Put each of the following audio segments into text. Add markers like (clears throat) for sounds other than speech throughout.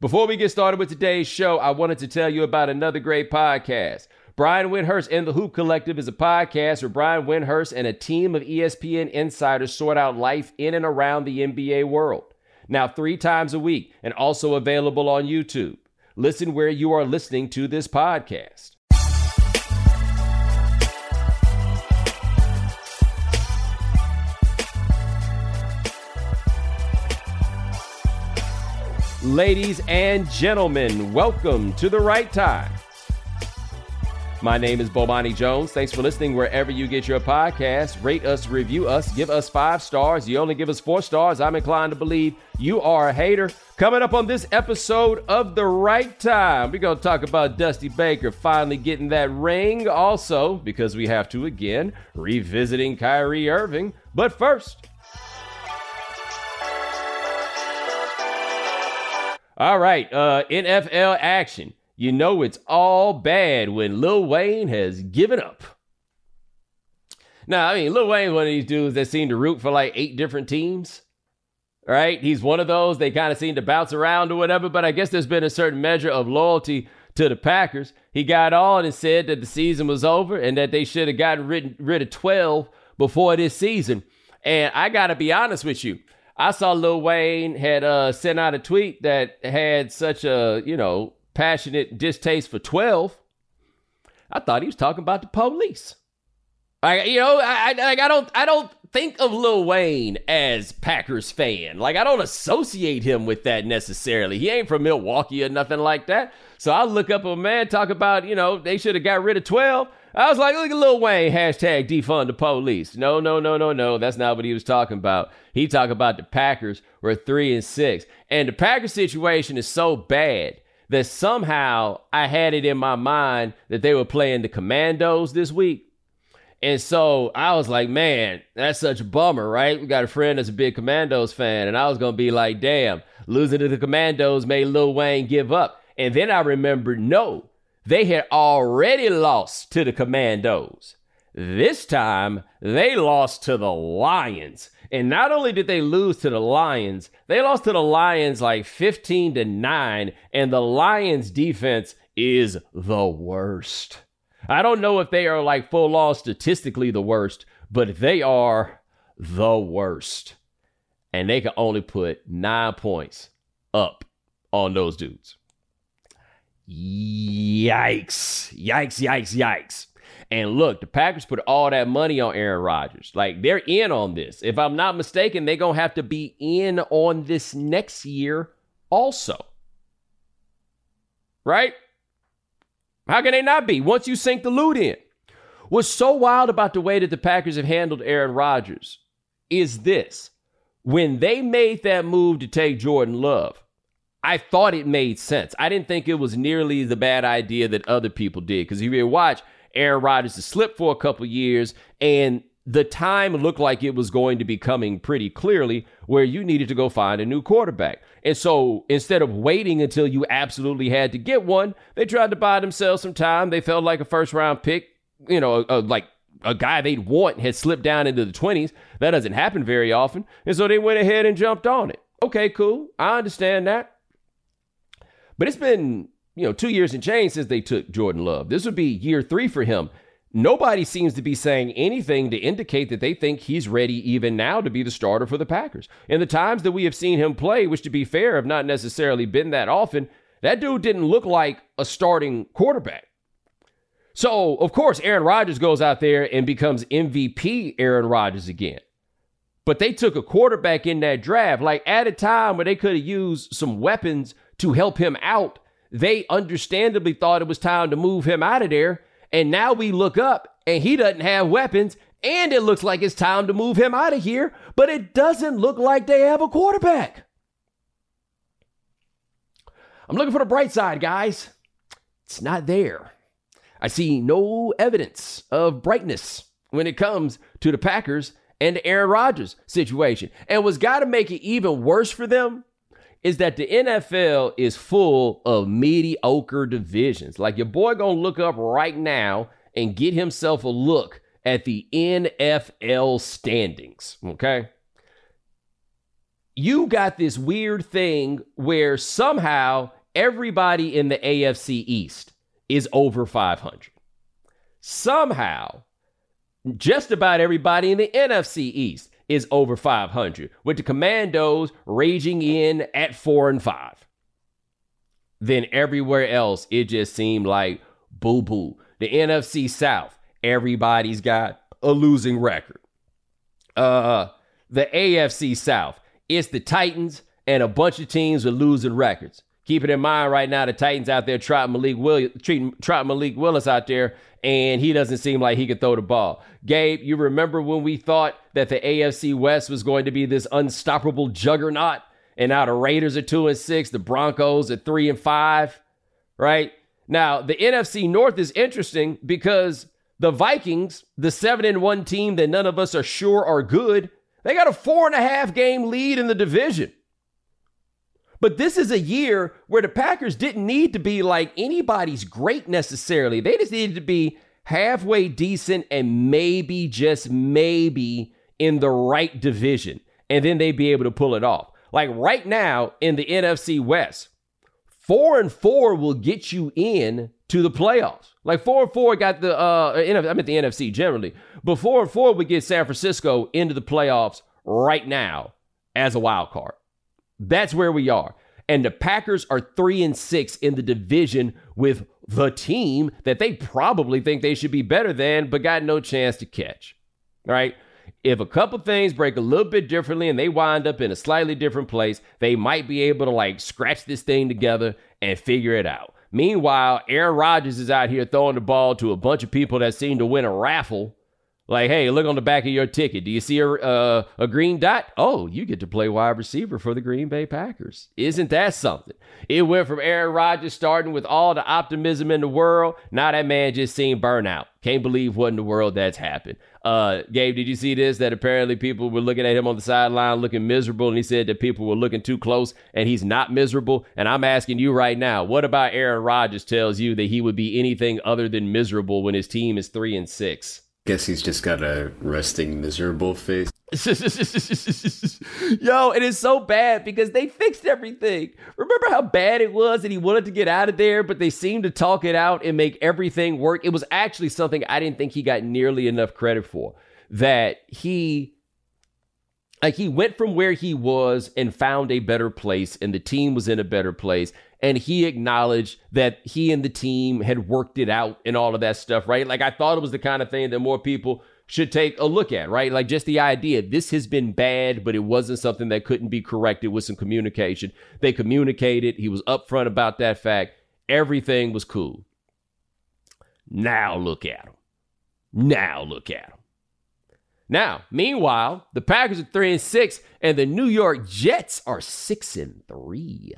Before we get started with today's show, I wanted to tell you about another great podcast. Brian Windhorst and the Hoop Collective is a podcast where Brian Windhorst and a team of ESPN insiders sort out life in and around the NBA world. Now, three times a week and also available on YouTube. Listen where you are listening to this podcast. Ladies and gentlemen, welcome to the right time. My name is Bomani Jones. Thanks for listening wherever you get your podcast. Rate us, review us, give us five stars. You only give us four stars. I'm inclined to believe you are a hater. Coming up on this episode of The Right Time, we're going to talk about Dusty Baker finally getting that ring. Also, because we have to again, revisiting Kyrie Irving. But first, All right, uh, NFL action. You know it's all bad when Lil Wayne has given up. Now, I mean, Lil Wayne's one of these dudes that seem to root for like eight different teams. Right? He's one of those. They kind of seem to bounce around or whatever, but I guess there's been a certain measure of loyalty to the Packers. He got on and said that the season was over and that they should have gotten rid, rid of 12 before this season. And I got to be honest with you. I saw Lil Wayne had uh, sent out a tweet that had such a, you know, passionate distaste for 12. I thought he was talking about the police. Like, you know, I, I, I don't I don't think of Lil Wayne as Packers fan. Like I don't associate him with that necessarily. He ain't from Milwaukee or nothing like that. So I look up a man talk about, you know, they should have got rid of 12. I was like, look at Lil Wayne, hashtag defund the police. No, no, no, no, no. That's not what he was talking about. He talked about the Packers were three and six. And the Packers situation is so bad that somehow I had it in my mind that they were playing the Commandos this week. And so I was like, man, that's such a bummer, right? We got a friend that's a big Commandos fan. And I was going to be like, damn, losing to the Commandos made Lil Wayne give up. And then I remembered, no, they had already lost to the Commandos. This time, they lost to the Lions. And not only did they lose to the Lions, they lost to the Lions like 15 to 9, and the Lions defense is the worst. I don't know if they are like full on statistically the worst, but they are the worst. And they can only put nine points up on those dudes. Yikes. Yikes, yikes, yikes. And look, the Packers put all that money on Aaron Rodgers. Like they're in on this. If I'm not mistaken, they're going to have to be in on this next year also. Right? How can they not be once you sink the loot in? What's so wild about the way that the Packers have handled Aaron Rodgers is this. When they made that move to take Jordan Love, I thought it made sense. I didn't think it was nearly the bad idea that other people did. Because if you watch Aaron Rodgers slip for a couple years, and the time looked like it was going to be coming pretty clearly where you needed to go find a new quarterback. And so instead of waiting until you absolutely had to get one, they tried to buy themselves some time. They felt like a first round pick, you know, a, a, like a guy they'd want had slipped down into the 20s. That doesn't happen very often. And so they went ahead and jumped on it. Okay, cool. I understand that. But it's been, you know, two years and change since they took Jordan Love. This would be year three for him. Nobody seems to be saying anything to indicate that they think he's ready even now to be the starter for the Packers. In the times that we have seen him play, which to be fair have not necessarily been that often, that dude didn't look like a starting quarterback. So, of course, Aaron Rodgers goes out there and becomes MVP Aaron Rodgers again. But they took a quarterback in that draft, like at a time where they could have used some weapons to help him out. They understandably thought it was time to move him out of there and now we look up and he doesn't have weapons. And it looks like it's time to move him out of here, but it doesn't look like they have a quarterback. I'm looking for the bright side, guys. It's not there. I see no evidence of brightness when it comes to the Packers and the Aaron Rodgers situation. And what's got to make it even worse for them is that the NFL is full of mediocre divisions. Like your boy gonna look up right now and get himself a look at the NFL standings. Okay. you got this weird thing where somehow everybody in the AFC East is over 500. Somehow, just about everybody in the NFC East is over 500, with the Commandos raging in at 4 and 5. Then everywhere else, it just seemed like boo boo. The NFC South, everybody's got a losing record. Uh, the AFC South, it's the Titans and a bunch of teams with losing records. Keep it in mind right now, the Titans out there trotting Malik, Williams, trotting Malik Willis out there, and he doesn't seem like he could throw the ball. Gabe, you remember when we thought that the AFC West was going to be this unstoppable juggernaut, and now the Raiders are two and six, the Broncos are three and five, right? Now the NFC North is interesting because the Vikings, the seven and one team that none of us are sure are good, they got a four and a half game lead in the division. But this is a year where the Packers didn't need to be like anybody's great necessarily. They just needed to be halfway decent and maybe, just maybe, in the right division. And then they'd be able to pull it off. Like right now in the NFC West, four and four will get you in to the playoffs. Like four and four got the uh I meant the NFC generally, but four and four would get San Francisco into the playoffs right now as a wild card. That's where we are. And the Packers are three and six in the division with the team that they probably think they should be better than, but got no chance to catch. Right? If a couple things break a little bit differently and they wind up in a slightly different place, they might be able to like scratch this thing together and figure it out. Meanwhile, Aaron Rodgers is out here throwing the ball to a bunch of people that seem to win a raffle. Like, hey, look on the back of your ticket. Do you see a, uh, a green dot? Oh, you get to play wide receiver for the Green Bay Packers. Isn't that something? It went from Aaron Rodgers starting with all the optimism in the world. Now that man just seen burnout. Can't believe what in the world that's happened. Uh, Gabe, did you see this? That apparently people were looking at him on the sideline looking miserable, and he said that people were looking too close, and he's not miserable. And I'm asking you right now, what about Aaron Rodgers tells you that he would be anything other than miserable when his team is three and six? Guess he's just got a resting miserable face. (laughs) Yo, it is so bad because they fixed everything. Remember how bad it was and he wanted to get out of there, but they seemed to talk it out and make everything work. It was actually something I didn't think he got nearly enough credit for. That he like he went from where he was and found a better place and the team was in a better place and he acknowledged that he and the team had worked it out and all of that stuff, right? Like I thought it was the kind of thing that more people should take a look at, right? Like just the idea this has been bad, but it wasn't something that couldn't be corrected with some communication. They communicated, he was upfront about that fact. Everything was cool. Now look at him. Now look at him. Now, meanwhile, the Packers are 3 and 6 and the New York Jets are 6 and 3.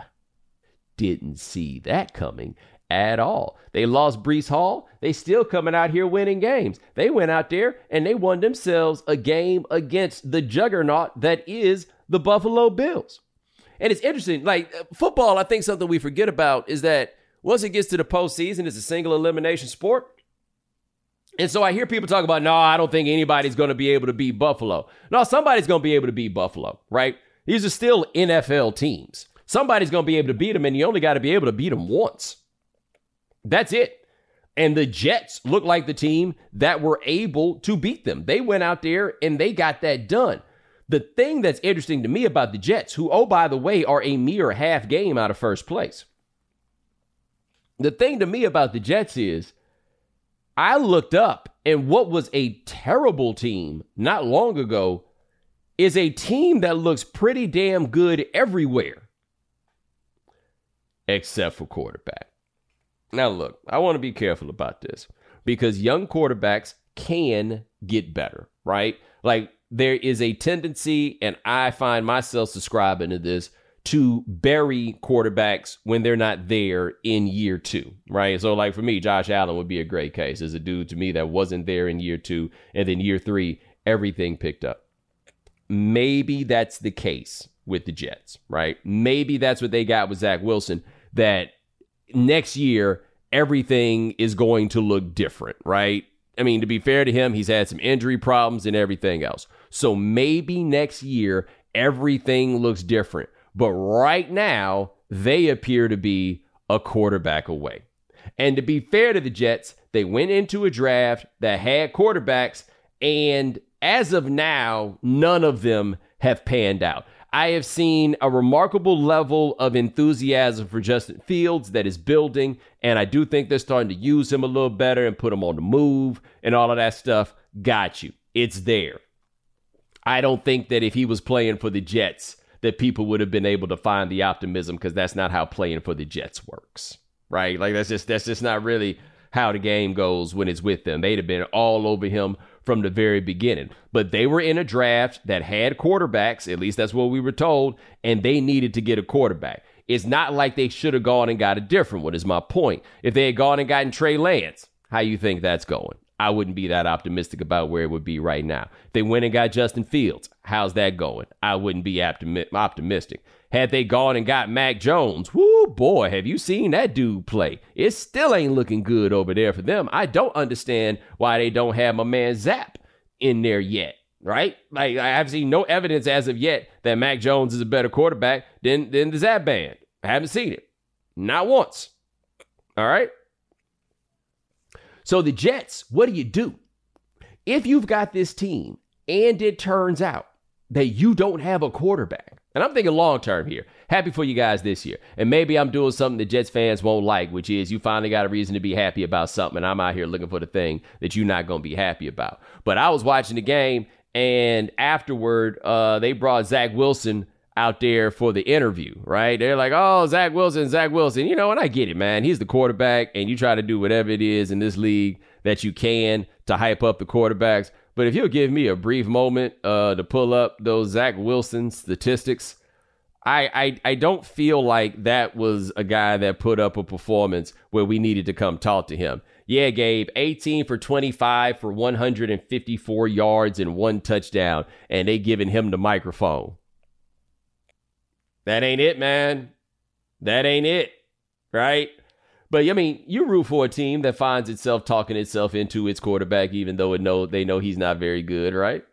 Didn't see that coming at all. They lost Breece Hall. They still coming out here winning games. They went out there and they won themselves a game against the juggernaut that is the Buffalo Bills. And it's interesting, like uh, football, I think something we forget about is that once it gets to the postseason, it's a single elimination sport. And so I hear people talk about, no, I don't think anybody's going to be able to beat Buffalo. No, somebody's going to be able to beat Buffalo, right? These are still NFL teams. Somebody's going to be able to beat them, and you only got to be able to beat them once. That's it. And the Jets look like the team that were able to beat them. They went out there and they got that done. The thing that's interesting to me about the Jets, who, oh, by the way, are a mere half game out of first place. The thing to me about the Jets is I looked up and what was a terrible team not long ago is a team that looks pretty damn good everywhere except for quarterback. Now, look, I want to be careful about this because young quarterbacks can get better, right? Like, there is a tendency, and I find myself subscribing to this, to bury quarterbacks when they're not there in year two, right? So, like for me, Josh Allen would be a great case as a dude to me that wasn't there in year two, and then year three, everything picked up. Maybe that's the case with the Jets, right? Maybe that's what they got with Zach Wilson, that next year, everything is going to look different, right? I mean, to be fair to him, he's had some injury problems and everything else. So maybe next year, everything looks different. But right now, they appear to be a quarterback away. And to be fair to the Jets, they went into a draft that had quarterbacks, and as of now, none of them have panned out. I have seen a remarkable level of enthusiasm for Justin Fields that is building, and I do think they're starting to use him a little better and put him on the move and all of that stuff. Got you. It's there. I don't think that if he was playing for the Jets, that people would have been able to find the optimism because that's not how playing for the Jets works, right? Like that's just that's just not really how the game goes when it's with them. They'd have been all over him from the very beginning. But they were in a draft that had quarterbacks, at least that's what we were told, and they needed to get a quarterback. It's not like they should have gone and got a different one, is my point. If they had gone and gotten Trey Lance, how you think that's going? I wouldn't be that optimistic about where it would be right now. They went and got Justin Fields, how's that going? I wouldn't be optimi- optimistic. Had they gone and got Mac Jones, whoo boy, have you seen that dude play? It still ain't looking good over there for them. I don't understand why they don't have my man Zap in there yet. Right? Like I have seen no evidence as of yet that Mac Jones is a better quarterback than than the Zap band. I haven't seen it. Not once. All right. So the Jets, what do you do? If you've got this team and it turns out that you don't have a quarterback, and I'm thinking long term here. Happy for you guys this year. And maybe I'm doing something that Jets fans won't like, which is you finally got a reason to be happy about something. And I'm out here looking for the thing that you're not going to be happy about. But I was watching the game, and afterward, uh, they brought Zach Wilson out there for the interview, right? They're like, oh, Zach Wilson, Zach Wilson. You know, and I get it, man. He's the quarterback, and you try to do whatever it is in this league that you can to hype up the quarterbacks. But if you'll give me a brief moment uh, to pull up those Zach Wilson statistics, I, I I don't feel like that was a guy that put up a performance where we needed to come talk to him. Yeah, Gabe, 18 for 25 for 154 yards and one touchdown, and they giving him the microphone. That ain't it, man. That ain't it. Right? But I mean, you root for a team that finds itself talking itself into its quarterback, even though it know they know he's not very good, right?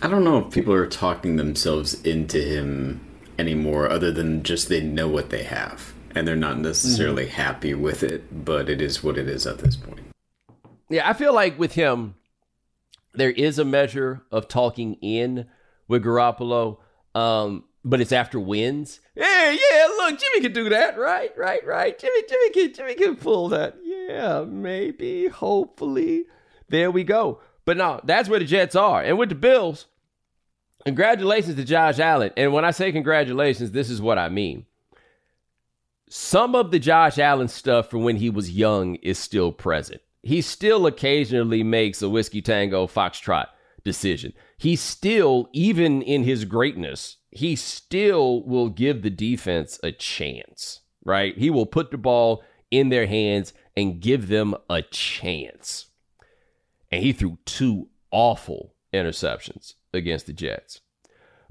I don't know if people are talking themselves into him anymore, other than just they know what they have and they're not necessarily mm-hmm. happy with it, but it is what it is at this point. Yeah, I feel like with him, there is a measure of talking in with Garoppolo. Um, but it's after wins. Yeah, yeah. Look, Jimmy can do that, right? Right, right. Jimmy, Jimmy can, Jimmy can pull that. Yeah, maybe, hopefully. There we go. But no, that's where the Jets are. And with the Bills, congratulations to Josh Allen. And when I say congratulations, this is what I mean. Some of the Josh Allen stuff from when he was young is still present. He still occasionally makes a whiskey tango foxtrot decision. He still, even in his greatness, he still will give the defense a chance, right? He will put the ball in their hands and give them a chance. And he threw two awful interceptions against the Jets.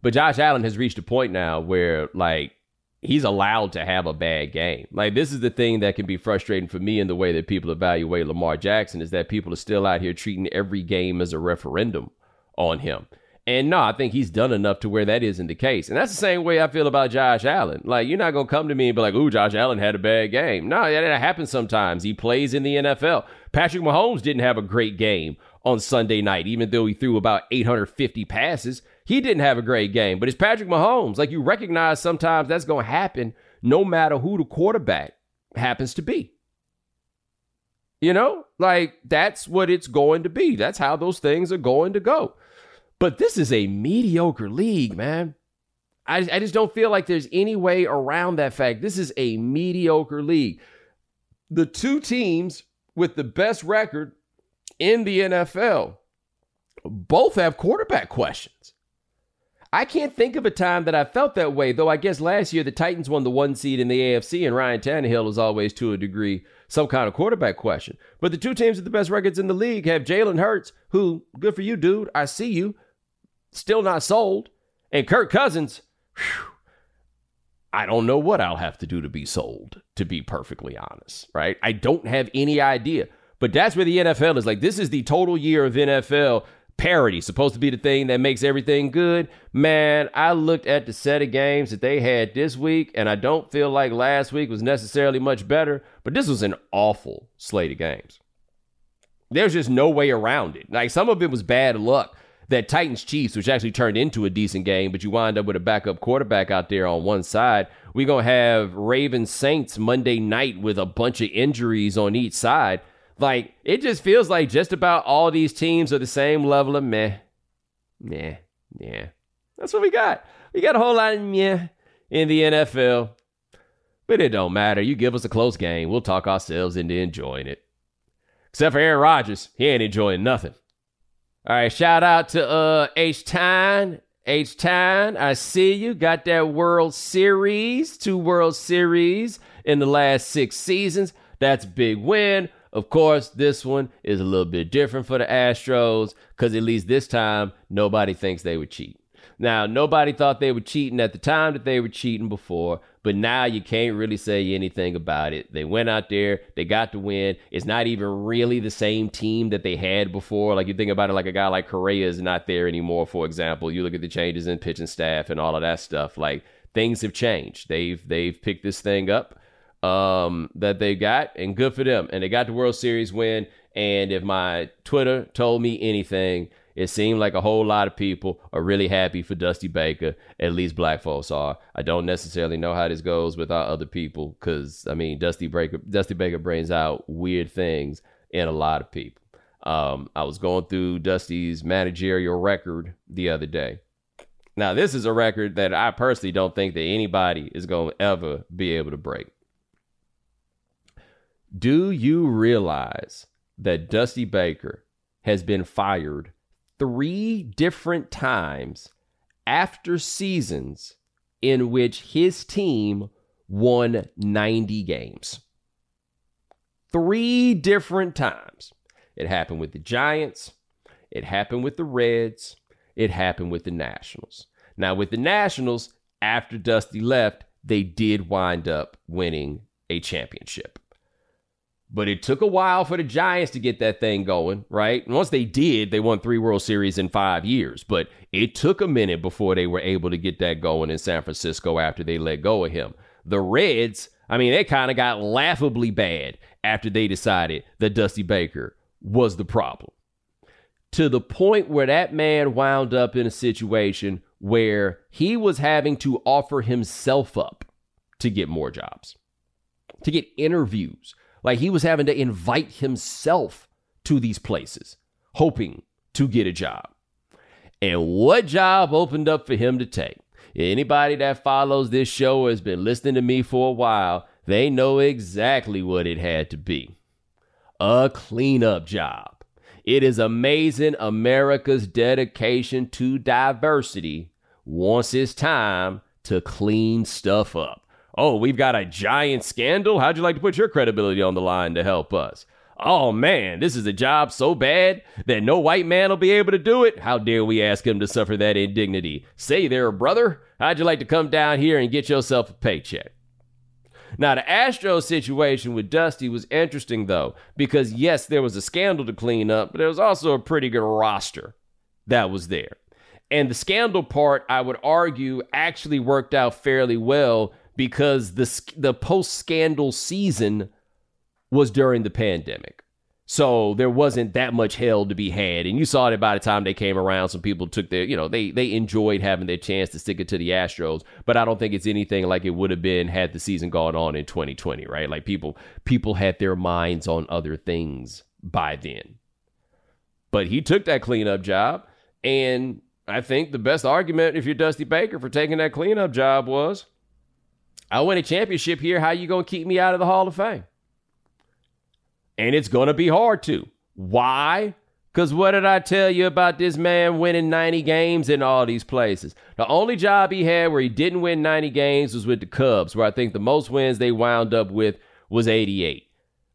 But Josh Allen has reached a point now where, like, he's allowed to have a bad game. Like, this is the thing that can be frustrating for me in the way that people evaluate Lamar Jackson is that people are still out here treating every game as a referendum on him. And no, I think he's done enough to where that isn't the case. And that's the same way I feel about Josh Allen. Like, you're not going to come to me and be like, ooh, Josh Allen had a bad game. No, that happens sometimes. He plays in the NFL. Patrick Mahomes didn't have a great game on Sunday night, even though he threw about 850 passes. He didn't have a great game, but it's Patrick Mahomes. Like, you recognize sometimes that's going to happen no matter who the quarterback happens to be. You know, like that's what it's going to be. That's how those things are going to go. But this is a mediocre league, man. I, I just don't feel like there's any way around that fact. This is a mediocre league. The two teams with the best record in the NFL both have quarterback questions. I can't think of a time that I felt that way, though I guess last year the Titans won the one seed in the AFC, and Ryan Tannehill is always, to a degree, some kind of quarterback question. But the two teams with the best records in the league have Jalen Hurts, who, good for you, dude, I see you, still not sold. And Kirk Cousins, whew, I don't know what I'll have to do to be sold, to be perfectly honest, right? I don't have any idea. But that's where the NFL is like, this is the total year of NFL Parity supposed to be the thing that makes everything good. Man, I looked at the set of games that they had this week, and I don't feel like last week was necessarily much better, but this was an awful slate of games. There's just no way around it. Like some of it was bad luck. That Titans Chiefs, which actually turned into a decent game, but you wind up with a backup quarterback out there on one side. We're going to have Ravens Saints Monday night with a bunch of injuries on each side. Like, it just feels like just about all these teams are the same level of meh. Meh. Yeah. That's what we got. We got a whole lot of meh in the NFL. But it don't matter. You give us a close game, we'll talk ourselves into enjoying it. Except for Aaron Rodgers. He ain't enjoying nothing. All right, shout out to uh H-Town. H Time, I see you. Got that World Series, two World Series in the last six seasons. That's big win. Of course, this one is a little bit different for the Astros because at least this time, nobody thinks they would cheat. Now, nobody thought they were cheating at the time that they were cheating before, but now you can't really say anything about it. They went out there, they got the win. It's not even really the same team that they had before. Like you think about it, like a guy like Correa is not there anymore, for example. You look at the changes in pitching staff and all of that stuff. Like things have changed. They've they've picked this thing up um, that they got, and good for them. And they got the World Series win. And if my Twitter told me anything, it seemed like a whole lot of people are really happy for Dusty Baker. At least black folks are. I don't necessarily know how this goes with our other people because I mean, Dusty Baker, Dusty Baker brings out weird things in a lot of people. Um, I was going through Dusty's managerial record the other day. Now, this is a record that I personally don't think that anybody is going to ever be able to break. Do you realize that Dusty Baker has been fired three different times after seasons in which his team won 90 games? Three different times. It happened with the Giants, it happened with the Reds, it happened with the Nationals. Now, with the Nationals, after Dusty left, they did wind up winning a championship. But it took a while for the Giants to get that thing going, right? And once they did, they won three World Series in five years. But it took a minute before they were able to get that going in San Francisco after they let go of him. The Reds, I mean, they kind of got laughably bad after they decided that Dusty Baker was the problem. To the point where that man wound up in a situation where he was having to offer himself up to get more jobs, to get interviews like he was having to invite himself to these places, hoping to get a job. And what job opened up for him to take? Anybody that follows this show has been listening to me for a while, they know exactly what it had to be a cleanup job. It is amazing America's dedication to diversity once it's time to clean stuff up. Oh, we've got a giant scandal. How'd you like to put your credibility on the line to help us? Oh man, this is a job so bad that no white man will be able to do it. How dare we ask him to suffer that indignity? Say there, brother, how'd you like to come down here and get yourself a paycheck? Now, the Astro situation with Dusty was interesting, though, because yes, there was a scandal to clean up, but there was also a pretty good roster that was there. And the scandal part, I would argue, actually worked out fairly well because the the post scandal season was during the pandemic. So there wasn't that much hell to be had. And you saw that by the time they came around, some people took their, you know, they they enjoyed having their chance to stick it to the Astros. But I don't think it's anything like it would have been had the season gone on in 2020, right? Like people people had their minds on other things by then. But he took that cleanup job. And I think the best argument if you're Dusty Baker for taking that cleanup job was I win a championship here. How you going to keep me out of the Hall of Fame? And it's going to be hard to. Why? Because what did I tell you about this man winning 90 games in all these places? The only job he had where he didn't win 90 games was with the Cubs, where I think the most wins they wound up with was 88.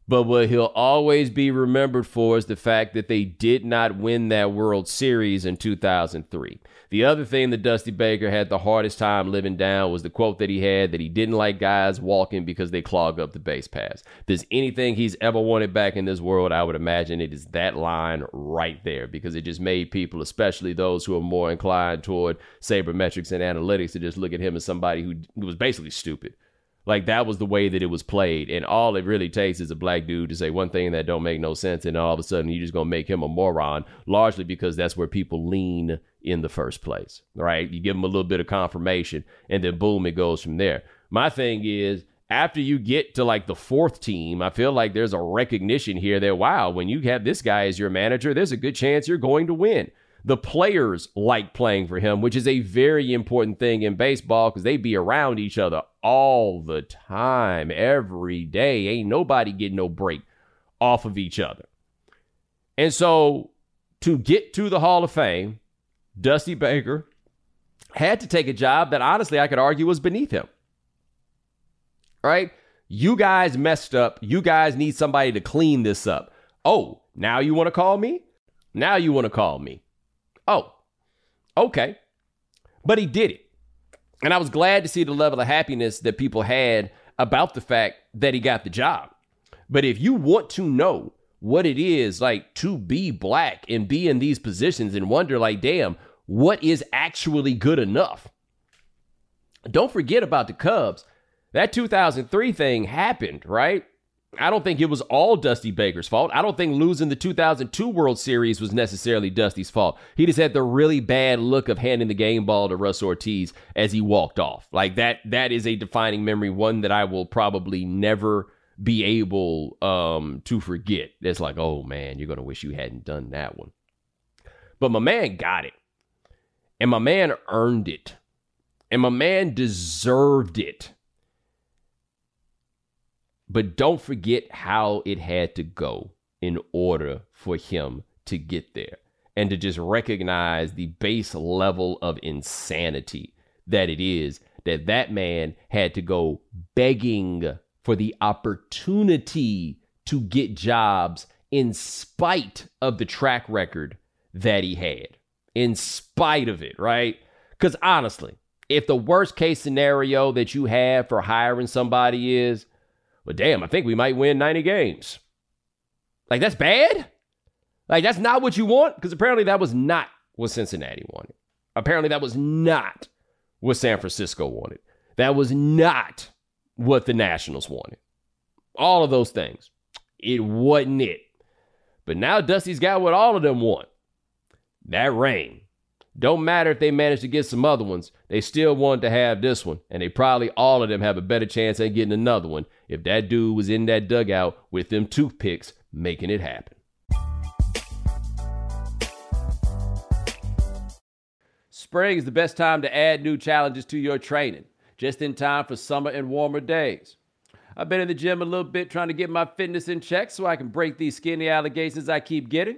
But what he'll always be remembered for is the fact that they did not win that World Series in 2003. The other thing that Dusty Baker had the hardest time living down was the quote that he had that he didn't like guys walking because they clog up the base paths. If there's anything he's ever wanted back in this world, I would imagine it is that line right there because it just made people, especially those who are more inclined toward sabermetrics and analytics, to just look at him as somebody who was basically stupid. Like that was the way that it was played, and all it really takes is a black dude to say one thing that don't make no sense, and all of a sudden you're just gonna make him a moron. Largely because that's where people lean in the first place, right? You give them a little bit of confirmation, and then boom, it goes from there. My thing is, after you get to like the fourth team, I feel like there's a recognition here that wow, when you have this guy as your manager, there's a good chance you're going to win. The players like playing for him, which is a very important thing in baseball because they be around each other all the time, every day. Ain't nobody getting no break off of each other. And so to get to the Hall of Fame, Dusty Baker had to take a job that honestly I could argue was beneath him. Right? You guys messed up. You guys need somebody to clean this up. Oh, now you want to call me? Now you want to call me. Oh, okay. But he did it. And I was glad to see the level of happiness that people had about the fact that he got the job. But if you want to know what it is like to be black and be in these positions and wonder, like, damn, what is actually good enough? Don't forget about the Cubs. That 2003 thing happened, right? I don't think it was all Dusty Baker's fault. I don't think losing the 2002 World Series was necessarily Dusty's fault. He just had the really bad look of handing the game ball to Russ Ortiz as he walked off. Like that that is a defining memory, one that I will probably never be able um, to forget. It's like, "Oh man, you're going to wish you hadn't done that one." But my man got it. And my man earned it. And my man deserved it. But don't forget how it had to go in order for him to get there and to just recognize the base level of insanity that it is that that man had to go begging for the opportunity to get jobs in spite of the track record that he had in spite of it right? Because honestly if the worst case scenario that you have for hiring somebody is but damn, I think we might win 90 games. Like, that's bad? Like, that's not what you want? Because apparently that was not what Cincinnati wanted. Apparently that was not what San Francisco wanted. That was not what the Nationals wanted. All of those things. It wasn't it. But now Dusty's got what all of them want that rain. Don't matter if they manage to get some other ones, they still want to have this one. And they probably all of them have a better chance at getting another one if that dude was in that dugout with them toothpicks making it happen. Spring is the best time to add new challenges to your training, just in time for summer and warmer days. I've been in the gym a little bit trying to get my fitness in check so I can break these skinny allegations I keep getting.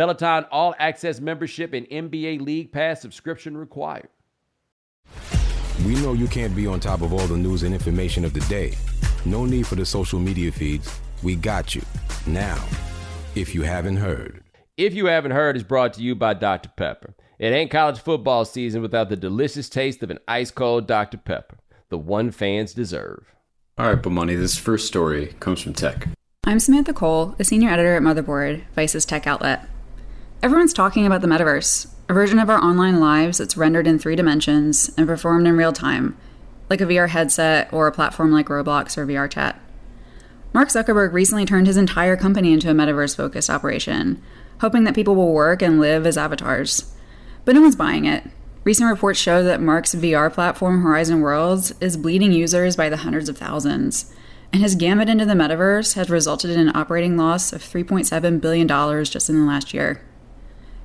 Peloton All Access membership and NBA League Pass subscription required. We know you can't be on top of all the news and information of the day. No need for the social media feeds. We got you. Now, if you haven't heard. If You Haven't Heard is brought to you by Dr. Pepper. It ain't college football season without the delicious taste of an ice cold Dr. Pepper, the one fans deserve. All right, Bomani, this first story comes from Tech. I'm Samantha Cole, a senior editor at Motherboard, Vice's tech outlet. Everyone's talking about the metaverse. a version of our online lives that's rendered in three dimensions and performed in real time, like a VR headset or a platform like Roblox or VRChat. Mark Zuckerberg recently turned his entire company into a metaverse focused operation, hoping that people will work and live as avatars. But no one's buying it. Recent reports show that Mark's VR platform, Horizon Worlds, is bleeding users by the hundreds of thousands, and his gambit into the metaverse has resulted in an operating loss of $3.7 billion just in the last year.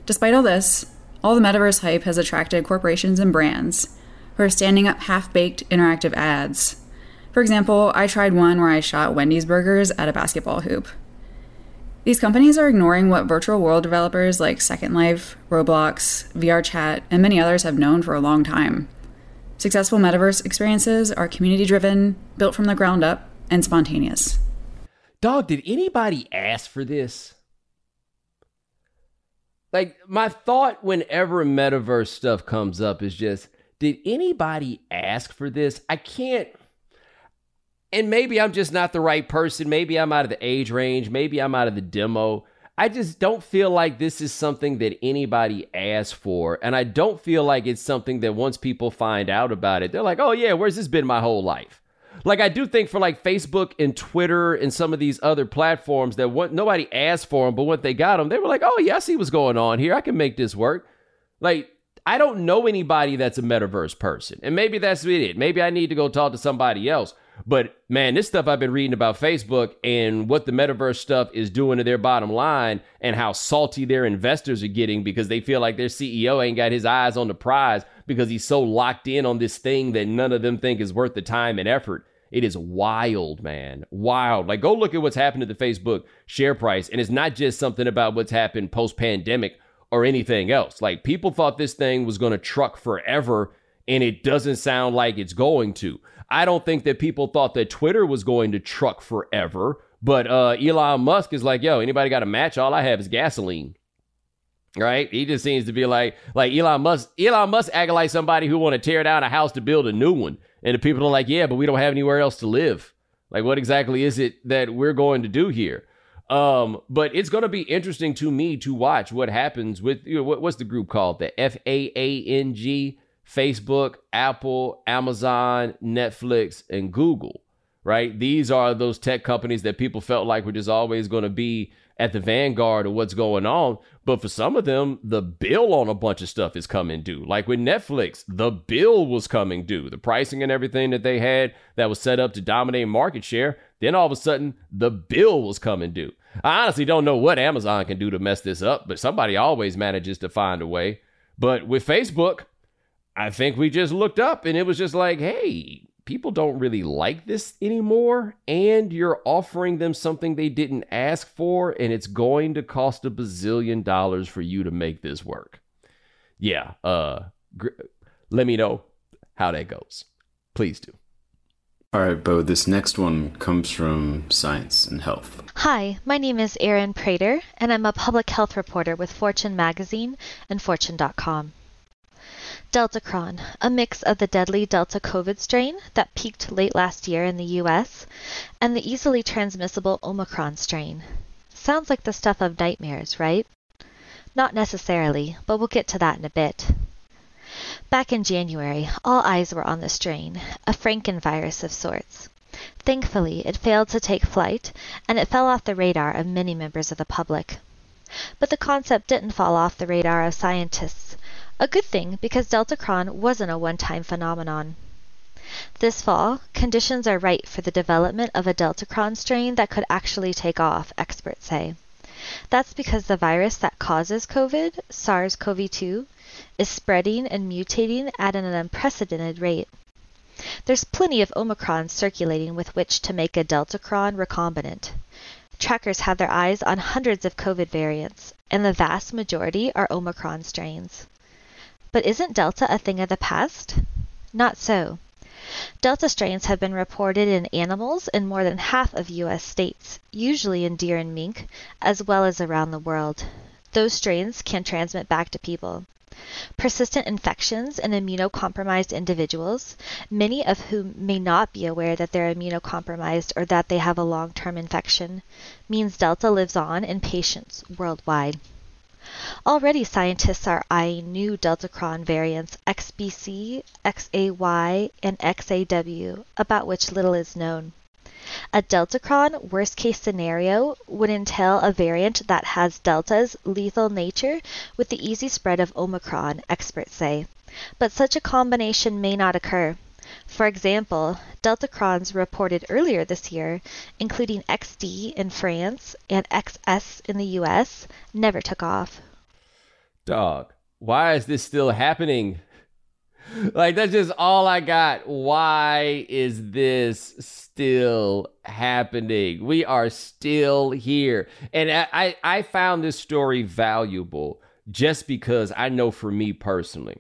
Despite all this, all the metaverse hype has attracted corporations and brands who are standing up half baked interactive ads. For example, I tried one where I shot Wendy's burgers at a basketball hoop. These companies are ignoring what virtual world developers like Second Life, Roblox, VRChat, and many others have known for a long time. Successful metaverse experiences are community driven, built from the ground up, and spontaneous. Dog, did anybody ask for this? Like, my thought whenever metaverse stuff comes up is just, did anybody ask for this? I can't and maybe I'm just not the right person. Maybe I'm out of the age range. Maybe I'm out of the demo. I just don't feel like this is something that anybody asked for. And I don't feel like it's something that once people find out about it, they're like, oh, yeah, where's this been my whole life? Like, I do think for like Facebook and Twitter and some of these other platforms that what, nobody asked for them, but when they got them, they were like, oh, yeah, I see what's going on here. I can make this work. Like, I don't know anybody that's a metaverse person. And maybe that's it. Maybe I need to go talk to somebody else. But man, this stuff I've been reading about Facebook and what the metaverse stuff is doing to their bottom line and how salty their investors are getting because they feel like their CEO ain't got his eyes on the prize because he's so locked in on this thing that none of them think is worth the time and effort. It is wild, man. Wild. Like, go look at what's happened to the Facebook share price. And it's not just something about what's happened post pandemic or anything else. Like, people thought this thing was going to truck forever, and it doesn't sound like it's going to. I don't think that people thought that Twitter was going to truck forever. But uh, Elon Musk is like, yo, anybody got a match? All I have is gasoline. Right? He just seems to be like, like Elon Musk. Elon Musk acting like somebody who want to tear down a house to build a new one, and the people are like, yeah, but we don't have anywhere else to live. Like, what exactly is it that we're going to do here? Um, but it's going to be interesting to me to watch what happens with you know, what, what's the group called? The F A A N G Facebook, Apple, Amazon, Netflix, and Google, right? These are those tech companies that people felt like were just always going to be at the vanguard of what's going on. But for some of them, the bill on a bunch of stuff is coming due. Like with Netflix, the bill was coming due. The pricing and everything that they had that was set up to dominate market share, then all of a sudden, the bill was coming due. I honestly don't know what Amazon can do to mess this up, but somebody always manages to find a way. But with Facebook, I think we just looked up and it was just like, hey, people don't really like this anymore. And you're offering them something they didn't ask for, and it's going to cost a bazillion dollars for you to make this work. Yeah, uh, gr- let me know how that goes. Please do. All right, Bo, this next one comes from Science and Health. Hi, my name is Erin Prater, and I'm a public health reporter with Fortune Magazine and Fortune.com. Deltacron, a mix of the deadly Delta COVID strain that peaked late last year in the US and the easily transmissible Omicron strain. Sounds like the stuff of nightmares, right? Not necessarily, but we'll get to that in a bit. Back in January, all eyes were on the strain, a Frankenvirus of sorts. Thankfully, it failed to take flight, and it fell off the radar of many members of the public. But the concept didn't fall off the radar of scientists, a good thing because Deltacron wasn't a one-time phenomenon. This fall, conditions are right for the development of a Deltacron strain that could actually take off, experts say. That's because the virus that causes COVID, SARS-CoV-2, is spreading and mutating at an unprecedented rate. There's plenty of Omicron circulating with which to make a Deltacron recombinant. Trackers have their eyes on hundreds of COVID variants, and the vast majority are Omicron strains. But isn't Delta a thing of the past? Not so. Delta strains have been reported in animals in more than half of U.S. states, usually in deer and mink, as well as around the world. Those strains can transmit back to people. Persistent infections in immunocompromised individuals, many of whom may not be aware that they're immunocompromised or that they have a long term infection, means Delta lives on in patients worldwide. Already, scientists are eyeing new Deltacron variants XBC, XAY, and XAW, about which little is known. A Deltacron worst case scenario would entail a variant that has Delta's lethal nature with the easy spread of Omicron, experts say. But such a combination may not occur. For example, Delta Deltacrons reported earlier this year, including XD in France and XS in the US, never took off. Dog, why is this still happening? (laughs) Like, that's just all I got. Why is this still happening? We are still here. And I, I, I found this story valuable just because I know for me personally,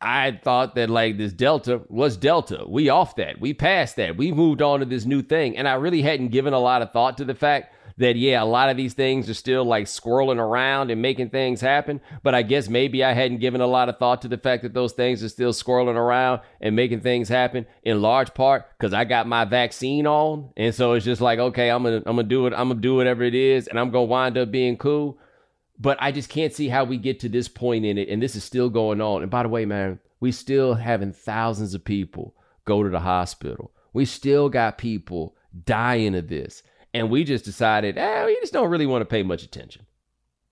I thought that like this Delta was Delta. We off that. We passed that. We moved on to this new thing. And I really hadn't given a lot of thought to the fact that yeah, a lot of these things are still like swirling around and making things happen. But I guess maybe I hadn't given a lot of thought to the fact that those things are still swirling around and making things happen in large part because I got my vaccine on. And so it's just like, okay, I'm gonna I'm gonna do it, I'm gonna do whatever it is, and I'm gonna wind up being cool. But I just can't see how we get to this point in it, and this is still going on. And by the way, man, we still having thousands of people go to the hospital. We still got people dying of this. And we just decided, eh, we just don't really want to pay much attention.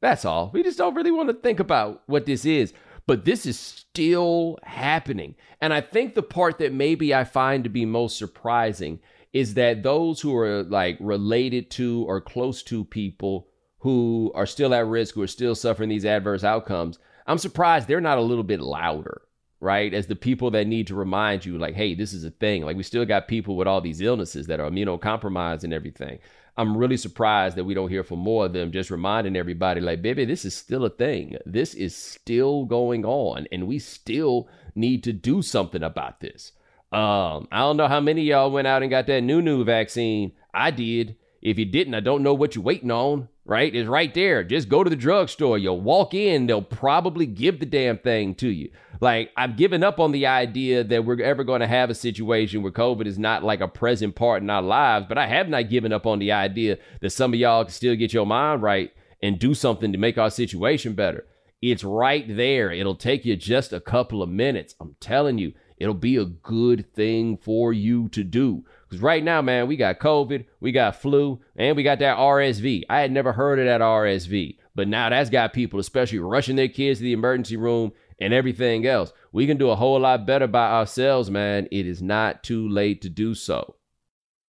That's all. We just don't really want to think about what this is. But this is still happening. And I think the part that maybe I find to be most surprising is that those who are like related to or close to people who are still at risk, who are still suffering these adverse outcomes, I'm surprised they're not a little bit louder right? As the people that need to remind you, like, hey, this is a thing. Like, we still got people with all these illnesses that are immunocompromised and everything. I'm really surprised that we don't hear from more of them just reminding everybody, like, baby, this is still a thing. This is still going on, and we still need to do something about this. Um, I don't know how many y'all went out and got that new new vaccine. I did. If you didn't, I don't know what you're waiting on right? It's right there. Just go to the drugstore. You'll walk in, they'll probably give the damn thing to you. Like, I've given up on the idea that we're ever going to have a situation where COVID is not like a present part in our lives, but I have not given up on the idea that some of y'all can still get your mind right and do something to make our situation better. It's right there. It'll take you just a couple of minutes. I'm telling you, it'll be a good thing for you to do. Because right now, man, we got COVID, we got flu, and we got that RSV. I had never heard of that RSV, but now that's got people, especially rushing their kids to the emergency room and everything else. We can do a whole lot better by ourselves, man. It is not too late to do so.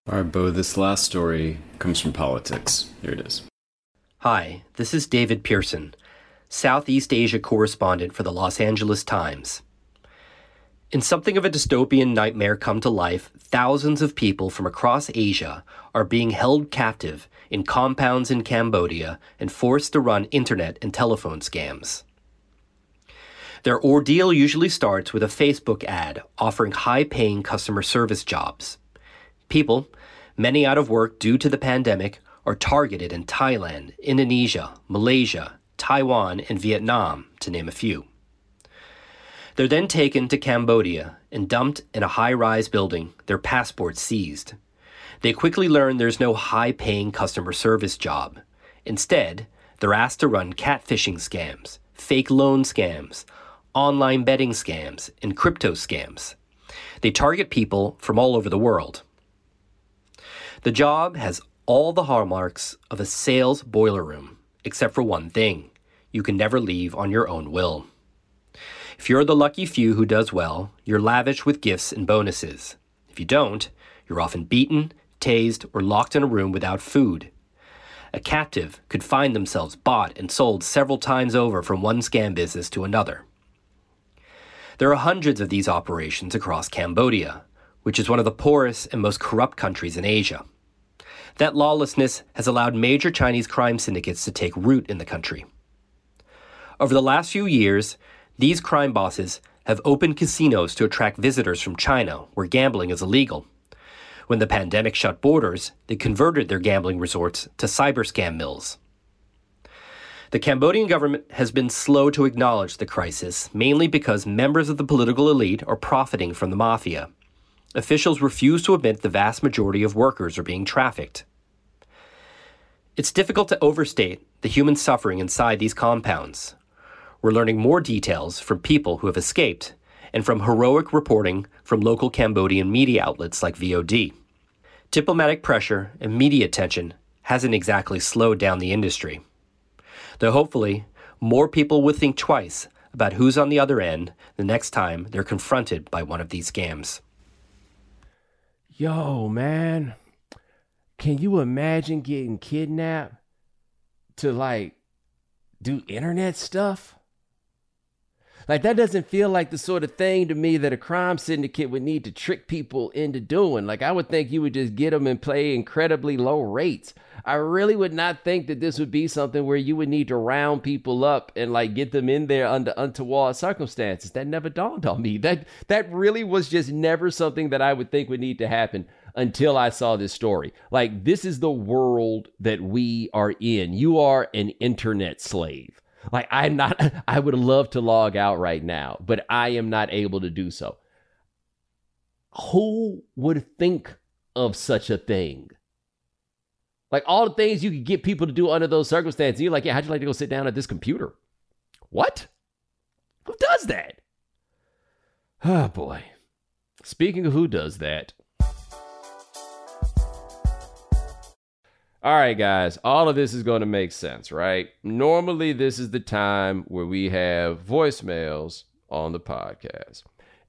All right, Bo, this last story comes from politics. Here it is. Hi, this is David Pierson, Southeast Asia correspondent for the Los Angeles Times. In something of a dystopian nightmare come to life, thousands of people from across Asia are being held captive in compounds in Cambodia and forced to run internet and telephone scams. Their ordeal usually starts with a Facebook ad offering high paying customer service jobs. People, many out of work due to the pandemic, are targeted in Thailand, Indonesia, Malaysia, Taiwan, and Vietnam, to name a few. They're then taken to Cambodia and dumped in a high rise building, their passports seized. They quickly learn there's no high paying customer service job. Instead, they're asked to run catfishing scams, fake loan scams, online betting scams, and crypto scams. They target people from all over the world. The job has all the hallmarks of a sales boiler room, except for one thing you can never leave on your own will. If you're the lucky few who does well, you're lavish with gifts and bonuses. If you don't, you're often beaten, tased, or locked in a room without food. A captive could find themselves bought and sold several times over from one scam business to another. There are hundreds of these operations across Cambodia, which is one of the poorest and most corrupt countries in Asia. That lawlessness has allowed major Chinese crime syndicates to take root in the country. Over the last few years, these crime bosses have opened casinos to attract visitors from China, where gambling is illegal. When the pandemic shut borders, they converted their gambling resorts to cyber scam mills. The Cambodian government has been slow to acknowledge the crisis, mainly because members of the political elite are profiting from the mafia. Officials refuse to admit the vast majority of workers are being trafficked. It's difficult to overstate the human suffering inside these compounds. We're learning more details from people who have escaped and from heroic reporting from local Cambodian media outlets like VOD. Diplomatic pressure and media attention hasn't exactly slowed down the industry. Though hopefully, more people will think twice about who's on the other end the next time they're confronted by one of these scams. Yo, man, can you imagine getting kidnapped to like do internet stuff? Like that doesn't feel like the sort of thing to me that a crime syndicate would need to trick people into doing. Like I would think you would just get them and play incredibly low rates. I really would not think that this would be something where you would need to round people up and like get them in there under untoward circumstances. That never dawned on me. That that really was just never something that I would think would need to happen until I saw this story. Like this is the world that we are in. You are an internet slave. Like I'm not (laughs) I would love to log out right now, but I am not able to do so. Who would think of such a thing? Like all the things you could get people to do under those circumstances. You're like, yeah, how'd you like to go sit down at this computer? What? Who does that? (sighs) Oh boy. Speaking of who does that, All right, guys, all of this is going to make sense, right? Normally, this is the time where we have voicemails on the podcast.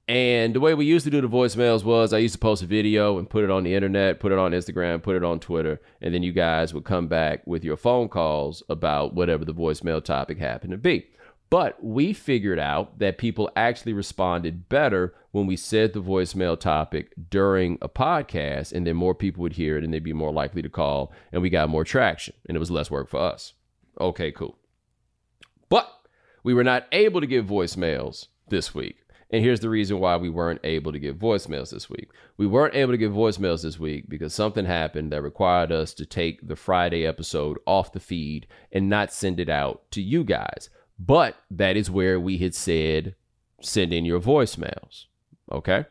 And the way we used to do the voicemails was I used to post a video and put it on the internet, put it on Instagram, put it on Twitter, and then you guys would come back with your phone calls about whatever the voicemail topic happened to be. But we figured out that people actually responded better when we said the voicemail topic during a podcast, and then more people would hear it and they'd be more likely to call, and we got more traction, and it was less work for us. Okay, cool. But we were not able to give voicemails this week. And here's the reason why we weren't able to give voicemails this week. We weren't able to give voicemails this week because something happened that required us to take the Friday episode off the feed and not send it out to you guys. But that is where we had said, send in your voicemails. Okay.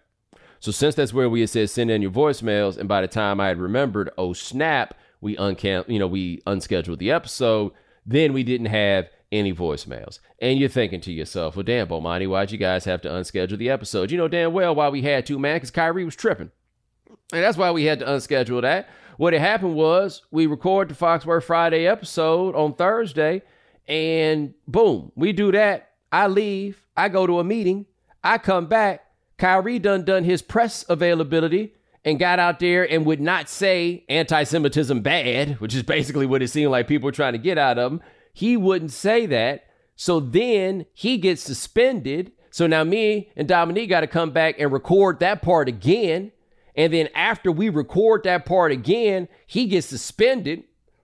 So since that's where we had said send in your voicemails, and by the time I had remembered, oh snap, we uncam you know, we unscheduled the episode, then we didn't have any voicemails. And you're thinking to yourself, well, damn, Bomani, why'd you guys have to unschedule the episode? You know damn well why we had to, man, because Kyrie was tripping. And that's why we had to unschedule that. What had happened was we record the Foxworth Friday episode on Thursday, and boom, we do that. I leave. I go to a meeting. I come back. Kyrie done done his press availability and got out there and would not say anti-Semitism bad, which is basically what it seemed like people were trying to get out of him. He wouldn't say that. So then he gets suspended. So now me and Domonique got to come back and record that part again. And then after we record that part again, he gets suspended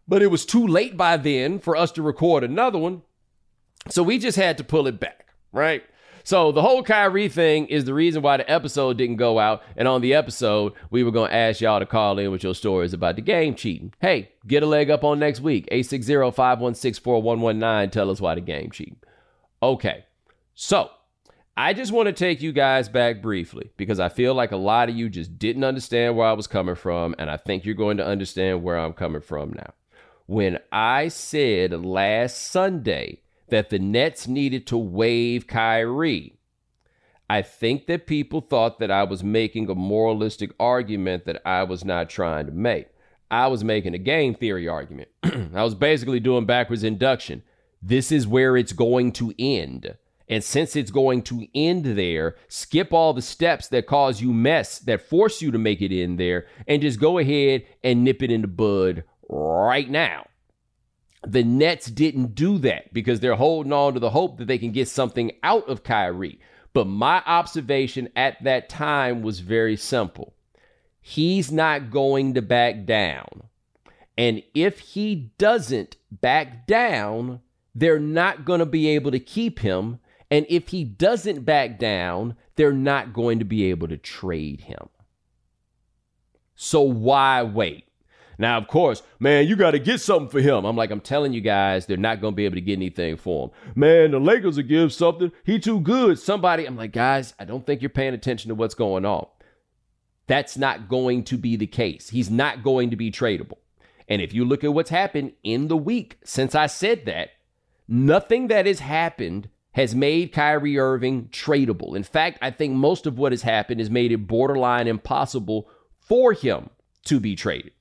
but it was too late by then for us to record another one. So we just had to pull it back, right? So the whole Kyrie thing is the reason why the episode didn't go out. And on the episode, we were going to ask y'all to call in with your stories about the game cheating. Hey, get a leg up on next week. 860-516-4119. Tell us why the game cheating. Okay. So I just want to take you guys back briefly because I feel like a lot of you just didn't understand where I was coming from. And I think you're going to understand where I'm coming from now when I said last Sunday that the Nets needed to waive Kyrie. I think that people thought that I was making a moralistic argument that I was not trying to make. I was making a game theory argument. (clears throat) I was basically doing backwards induction. This is where it's going to end. And since it's going to end there, skip all the steps that cause you mess, that force you to make it in there, and just go ahead and nip it in the bud right now. The Nets didn't do that because they're holding on to the hope that they can get something out of Kyrie. But my observation at that time was very simple. He's not going to back down. And if he doesn't back down, they're not going to be able to keep him. And if he doesn't back down, they're not going to be able to trade him. So why wait? Now, of course, man, you got to get something for him. I'm like, I'm telling you guys, they're not going to be able to get anything for him. Man, the Lakers will give something. He too good. Somebody, I'm like, guys, I don't think you're paying attention to what's going on. That's not going to be the case. He's not going to be tradable. And if you look at what's happened in the week since I said that, nothing that has happened has made Kyrie Irving tradable. In fact, I think most of what has happened has made it borderline impossible for him to be traded.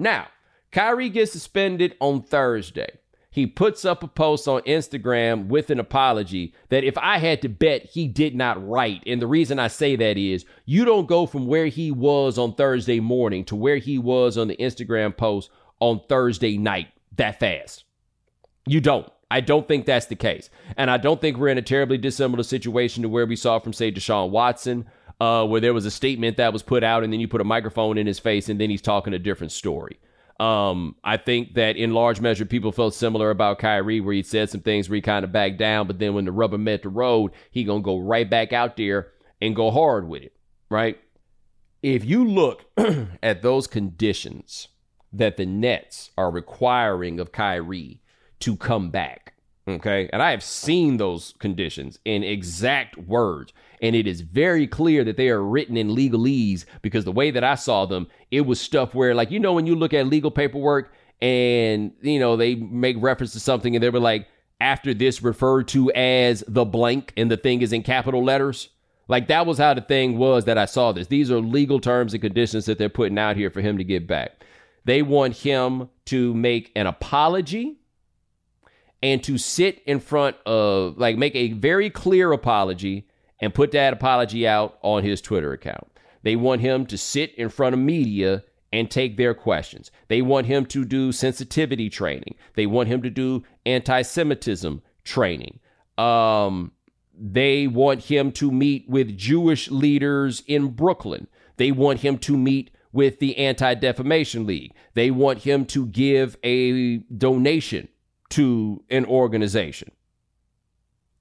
Now, Kyrie gets suspended on Thursday. He puts up a post on Instagram with an apology that if I had to bet, he did not write. And the reason I say that is you don't go from where he was on Thursday morning to where he was on the Instagram post on Thursday night that fast. You don't. I don't think that's the case. And I don't think we're in a terribly dissimilar situation to where we saw from, say, Deshaun Watson, uh, where there was a statement that was put out and then you put a microphone in his face and then he's talking a different story. Um, I think that in large measure, people felt similar about Kyrie, where he said some things where he kind of backed down, but then when the rubber met the road, he gonna go right back out there and go hard with it, right? If you look (clears throat) at those conditions that the Nets are requiring of Kyrie to come back. Okay. And I have seen those conditions in exact words. And it is very clear that they are written in legalese because the way that I saw them, it was stuff where, like, you know, when you look at legal paperwork and, you know, they make reference to something and they were like, after this referred to as the blank and the thing is in capital letters. Like that was how the thing was that I saw this. These are legal terms and conditions that they're putting out here for him to get back. They want him to make an apology and to sit in front of, like, make a very clear apology and put that apology out on his Twitter account. They want him to sit in front of media and take their questions. They want him to do sensitivity training. They want him to do anti Semitism training. Um, they want him to meet with Jewish leaders in Brooklyn. They want him to meet with the Anti Defamation League. They want him to give a donation to an organization.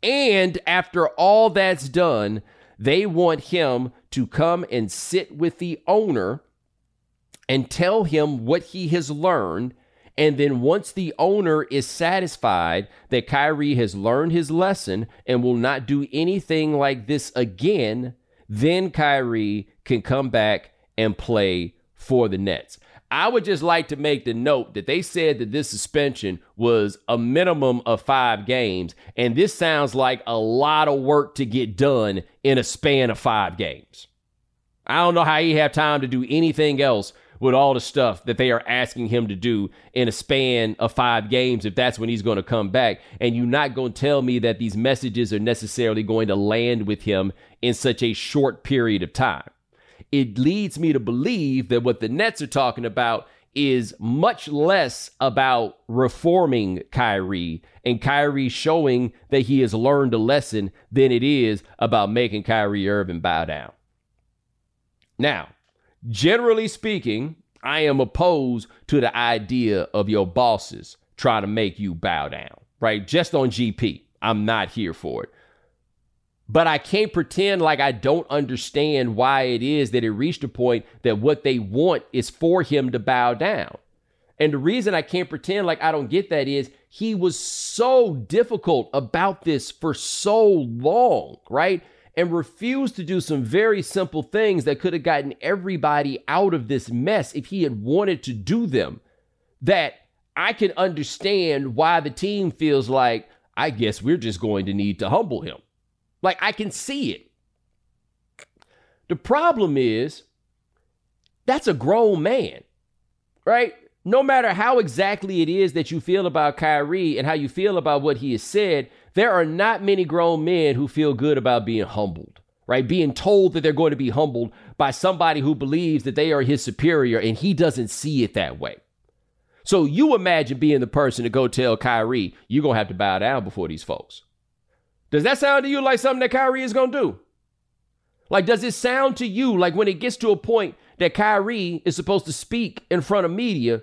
And after all that's done, they want him to come and sit with the owner and tell him what he has learned. And then once the owner is satisfied that Kyrie has learned his lesson and will not do anything like this again, then Kyrie can come back and play for the Nets. I would just like to make the note that they said that this suspension was a minimum of five games, and this sounds like a lot of work to get done in a span of five games. I don't know how he have time to do anything else with all the stuff that they are asking him to do in a span of five games if that's when he's going to come back. And you're not going to tell me that these messages are necessarily going to land with him in such a short period of time it leads me to believe that what the Nets are talking about is much less about reforming Kyrie and Kyrie showing that he has learned a lesson than it is about making Kyrie Irving bow down. Now, generally speaking, I am opposed to the idea of your bosses trying to make you bow down, right? Just on GP. I'm not here for it but I can't pretend like I don't understand why it is that it reached a point that what they want is for him to bow down. And the reason I can't pretend like I don't get that is he was so difficult about this for so long, right? And refused to do some very simple things that could have gotten everybody out of this mess if he had wanted to do them. That I can understand why the team feels like, I guess we're just going to need to humble him. Like I can see it. The problem is that's a grown man, right? No matter how exactly it is that you feel about Kyrie and how you feel about what he has said, there are not many grown men who feel good about being humbled, right? Being told that they're going to be humbled by somebody who believes that they are his superior and he doesn't see it that way. So you imagine being the person to go tell Kyrie, you're going to have to bow down before these folks. Does that sound to you like something that Kyrie is going to do? Like, does it sound to you like when it gets to a point that Kyrie is supposed to speak in front of media,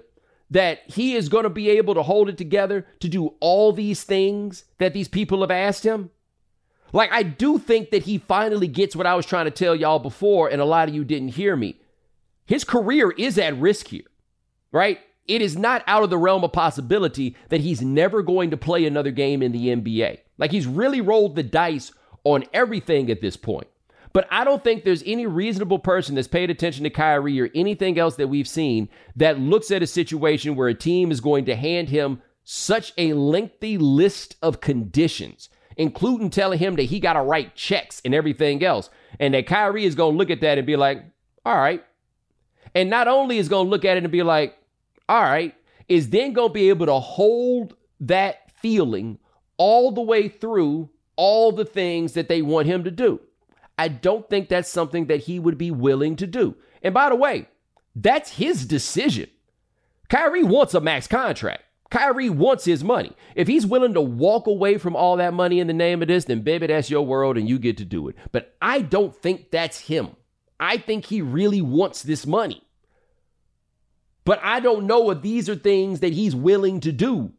that he is going to be able to hold it together to do all these things that these people have asked him? Like, I do think that he finally gets what I was trying to tell y'all before, and a lot of you didn't hear me. His career is at risk here, right? It is not out of the realm of possibility that he's never going to play another game in the NBA. Like he's really rolled the dice on everything at this point. But I don't think there's any reasonable person that's paid attention to Kyrie or anything else that we've seen that looks at a situation where a team is going to hand him such a lengthy list of conditions, including telling him that he got to write checks and everything else. And that Kyrie is going to look at that and be like, all right. And not only is going to look at it and be like, all right, is then going to be able to hold that feeling all the way through all the things that they want him to do. I don't think that's something that he would be willing to do. And by the way, that's his decision. Kyrie wants a max contract. Kyrie wants his money. If he's willing to walk away from all that money in the name of this, then baby, that's your world and you get to do it. But I don't think that's him. I think he really wants this money. But I don't know if these are things that he's willing to do,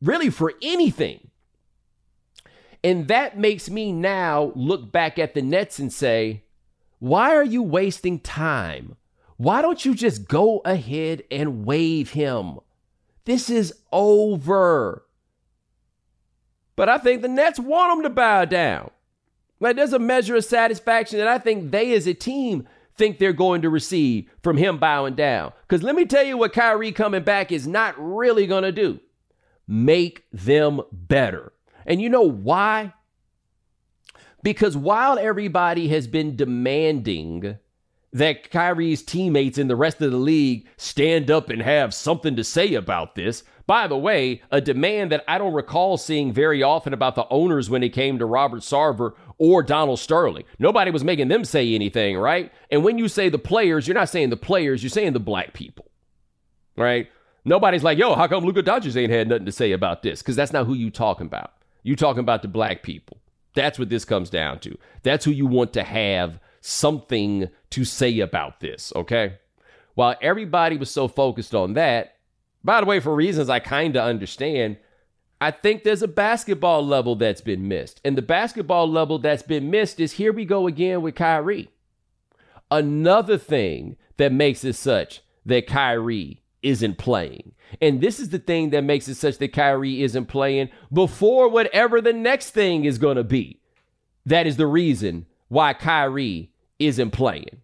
really, for anything. And that makes me now look back at the Nets and say, why are you wasting time? Why don't you just go ahead and waive him? This is over. But I think the Nets want him to bow down. Like there's a measure of satisfaction that I think they as a team think they're going to receive from him bowing down. Because let me tell you what Kyrie coming back is not really going to do make them better. And you know why? Because while everybody has been demanding that Kyrie's teammates in the rest of the league stand up and have something to say about this. By the way, a demand that I don't recall seeing very often about the owners when it came to Robert Sarver or Donald Sterling. Nobody was making them say anything, right? And when you say the players, you're not saying the players, you're saying the black people, right? Nobody's like, yo, how come Luka Doncic ain't had nothing to say about this? Because that's not who you talking about. You talking about the black people. That's what this comes down to. That's who you want to have something to say about this, okay? While everybody was so focused on that, by the way, for reasons I kind of understand, I think there's a basketball level that's been missed. And the basketball level that's been missed is here we go again with Kyrie. Another thing that makes it such that Kyrie isn't playing. And this is the thing that makes it such that Kyrie isn't playing before whatever the next thing is going to be. That is the reason why Kyrie isn't playing.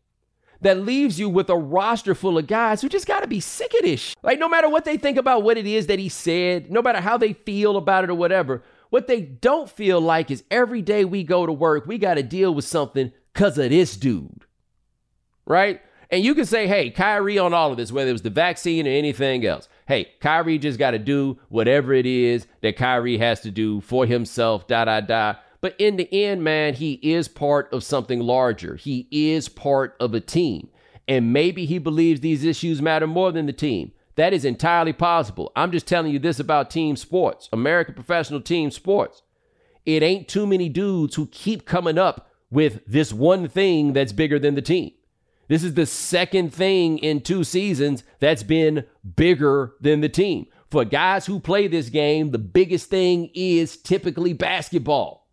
That leaves you with a roster full of guys who just got to be sick of this. Like, no matter what they think about what it is that he said, no matter how they feel about it or whatever, what they don't feel like is every day we go to work, we got to deal with something because of this dude. Right? And you can say, hey, Kyrie on all of this, whether it was the vaccine or anything else. Hey, Kyrie just got to do whatever it is that Kyrie has to do for himself, da da da. But in the end, man, he is part of something larger. He is part of a team. And maybe he believes these issues matter more than the team. That is entirely possible. I'm just telling you this about team sports, American professional team sports. It ain't too many dudes who keep coming up with this one thing that's bigger than the team. This is the second thing in two seasons that's been bigger than the team. For guys who play this game, the biggest thing is typically basketball.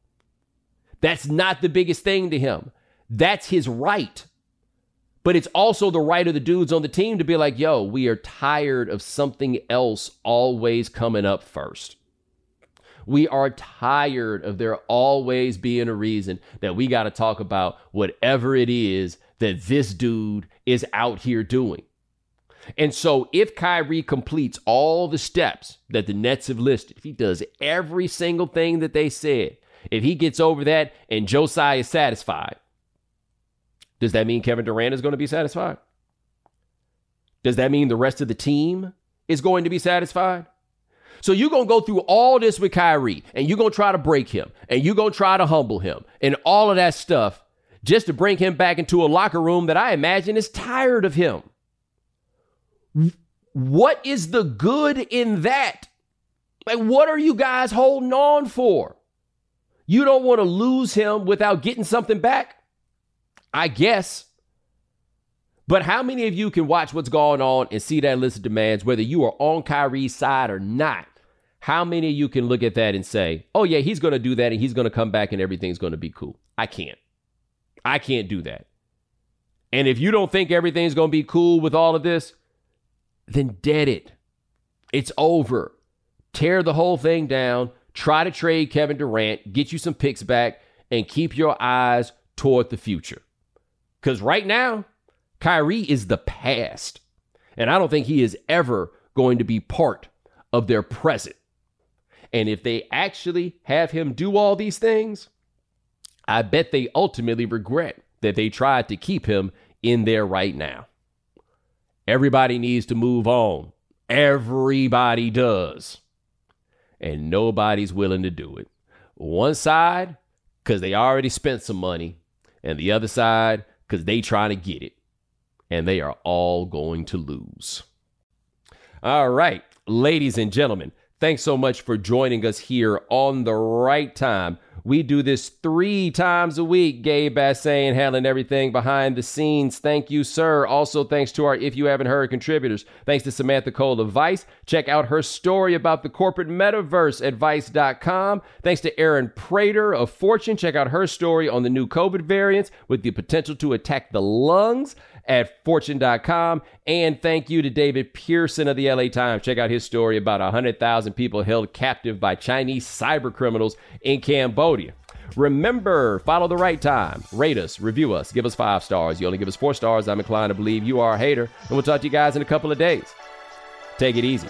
That's not the biggest thing to him. That's his right. But it's also the right of the dudes on the team to be like, yo, we are tired of something else always coming up first. We are tired of there always being a reason that we got to talk about whatever it is that this dude is out here doing. And so if Kyrie completes all the steps that the Nets have listed, if he does every single thing that they said, if he gets over that and Joe Tsai is satisfied, does that mean Kevin Durant is going to be satisfied? Does that mean the rest of the team is going to be satisfied? So you're going to go through all this with Kyrie and you're going to try to break him and you're going to try to humble him and all of that stuff just to bring him back into a locker room that I imagine is tired of him. What is the good in that? Like, what are you guys holding on for? You don't want to lose him without getting something back? I guess. But how many of you can watch what's going on and see that list of demands, whether you are on Kyrie's side or not? How many of you can look at that and say, oh, yeah, he's going to do that and he's going to come back and everything's going to be cool? I can't. I can't do that. And if you don't think everything's going to be cool with all of this, then dead it. It's over. Tear the whole thing down, Try to trade Kevin Durant, get you some picks back, and keep your eyes toward the future. Because right now, Kyrie is the past. And I don't think he is ever going to be part of their present. And if they actually have him do all these things, I bet they ultimately regret that they tried to keep him in there right now. Everybody needs to move on. Everybody does. And nobody's willing to do it. One side, because they already spent some money, and the other side, because they trying to get it. And they are all going to lose. All right, ladies and gentlemen, thanks so much for joining us here on the right time we do this three times a week. Gabe Bassane handling everything behind the scenes. Thank you, sir. Also, thanks to our If You Haven't Heard contributors. Thanks to Samantha Cole of Vice. Check out her story about the corporate metaverse at Vice.com. Thanks to Erin Prater of Fortune. Check out her story on the new COVID variants with the potential to attack the lungs at fortune.com. And thank you to David Pierson of the LA Times. Check out his story about 100,000 people held captive by Chinese cyber criminals in Cambodia. Remember, follow the right time. Rate us, review us, give us five stars. You only give us four stars. I'm inclined to believe you are a hater. And we'll talk to you guys in a couple of days. Take it easy.